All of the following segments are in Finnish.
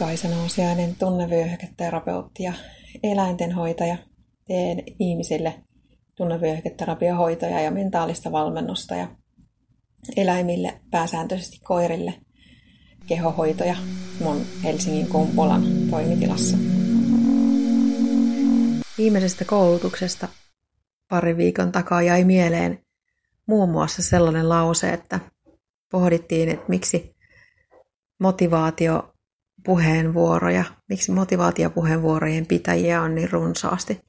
Kaisa Nousiainen, tunnevyöhyketerapeutti ja eläintenhoitaja. Teen ihmisille tunnevyöhyketerapiohoitoja ja mentaalista valmennusta ja eläimille, pääsääntöisesti koirille, kehohoitoja mun Helsingin Kumpulan toimitilassa. Viimeisestä koulutuksesta pari viikon takaa jäi mieleen muun muassa sellainen lause, että pohdittiin, että miksi motivaatio puheenvuoroja, miksi motivaatiopuheenvuorojen pitäjiä on niin runsaasti.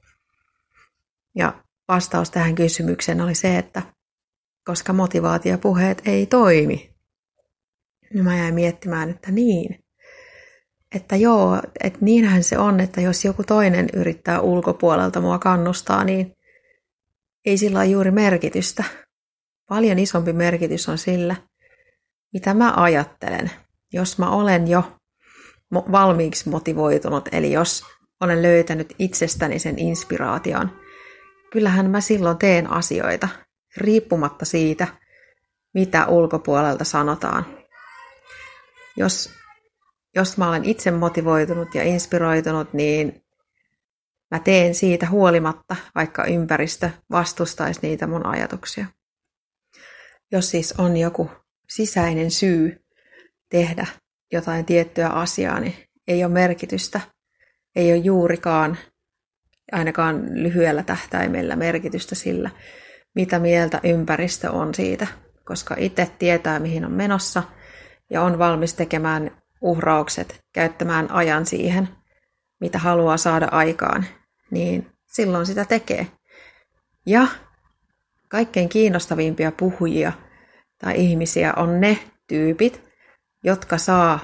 Ja vastaus tähän kysymykseen oli se, että koska motivaatiopuheet ei toimi, niin mä jäin miettimään, että niin. Että joo, että niinhän se on, että jos joku toinen yrittää ulkopuolelta mua kannustaa, niin ei sillä ole juuri merkitystä. Paljon isompi merkitys on sillä, mitä mä ajattelen. Jos mä olen jo valmiiksi motivoitunut, eli jos olen löytänyt itsestäni sen inspiraation, kyllähän mä silloin teen asioita, riippumatta siitä, mitä ulkopuolelta sanotaan. Jos, jos mä olen itse motivoitunut ja inspiroitunut, niin mä teen siitä huolimatta, vaikka ympäristö vastustaisi niitä mun ajatuksia. Jos siis on joku sisäinen syy tehdä jotain tiettyä asiaa, niin ei ole merkitystä. Ei ole juurikaan, ainakaan lyhyellä tähtäimellä merkitystä sillä, mitä mieltä ympäristö on siitä, koska itse tietää, mihin on menossa ja on valmis tekemään uhraukset, käyttämään ajan siihen, mitä haluaa saada aikaan, niin silloin sitä tekee. Ja kaikkein kiinnostavimpia puhujia tai ihmisiä on ne tyypit, jotka saa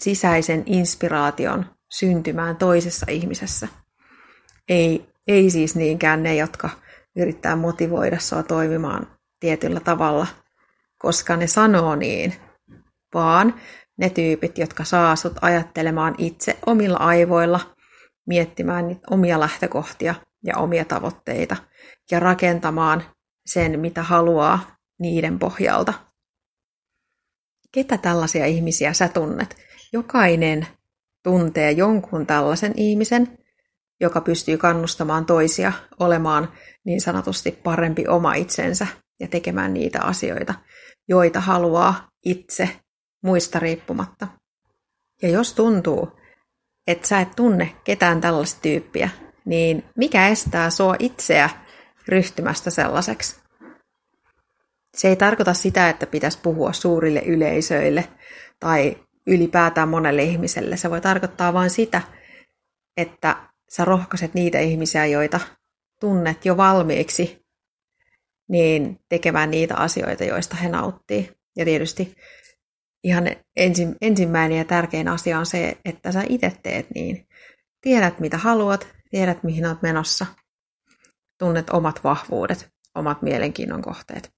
sisäisen inspiraation syntymään toisessa ihmisessä. Ei, ei siis niinkään ne, jotka yrittää motivoida sua toimimaan tietyllä tavalla, koska ne sanoo niin, vaan ne tyypit, jotka saa sut ajattelemaan itse omilla aivoilla, miettimään niitä omia lähtökohtia ja omia tavoitteita ja rakentamaan sen, mitä haluaa niiden pohjalta. Ketä tällaisia ihmisiä sä tunnet? Jokainen tuntee jonkun tällaisen ihmisen, joka pystyy kannustamaan toisia olemaan niin sanotusti parempi oma itsensä ja tekemään niitä asioita, joita haluaa itse muista riippumatta. Ja jos tuntuu, että sä et tunne ketään tällaista tyyppiä, niin mikä estää sua itseä ryhtymästä sellaiseksi? Se ei tarkoita sitä, että pitäisi puhua suurille yleisöille tai ylipäätään monelle ihmiselle. Se voi tarkoittaa vain sitä, että sä rohkaiset niitä ihmisiä, joita tunnet jo valmiiksi, niin tekemään niitä asioita, joista he nauttii. Ja tietysti ihan ensimmäinen ja tärkein asia on se, että sä itse teet niin. Tiedät, mitä haluat, tiedät, mihin olet menossa, tunnet omat vahvuudet, omat mielenkiinnon kohteet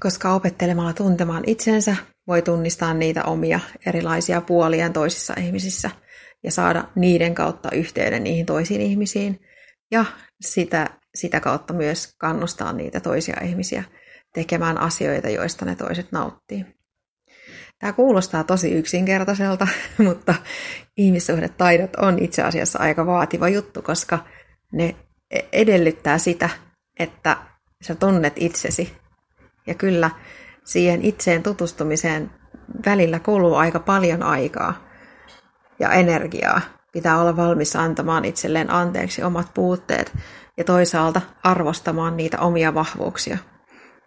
koska opettelemalla tuntemaan itsensä voi tunnistaa niitä omia erilaisia puolia toisissa ihmisissä ja saada niiden kautta yhteyden niihin toisiin ihmisiin ja sitä, sitä kautta myös kannustaa niitä toisia ihmisiä tekemään asioita, joista ne toiset nauttii. Tämä kuulostaa tosi yksinkertaiselta, mutta ihmissuhdetaidot on itse asiassa aika vaativa juttu, koska ne edellyttää sitä, että sä tunnet itsesi ja kyllä siihen itseen tutustumiseen välillä kuluu aika paljon aikaa ja energiaa. Pitää olla valmis antamaan itselleen anteeksi omat puutteet ja toisaalta arvostamaan niitä omia vahvuuksia.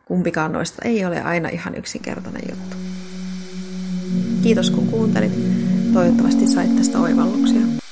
Kumpikaan noista ei ole aina ihan yksinkertainen juttu. Kiitos kun kuuntelit. Toivottavasti sait tästä oivalluksia.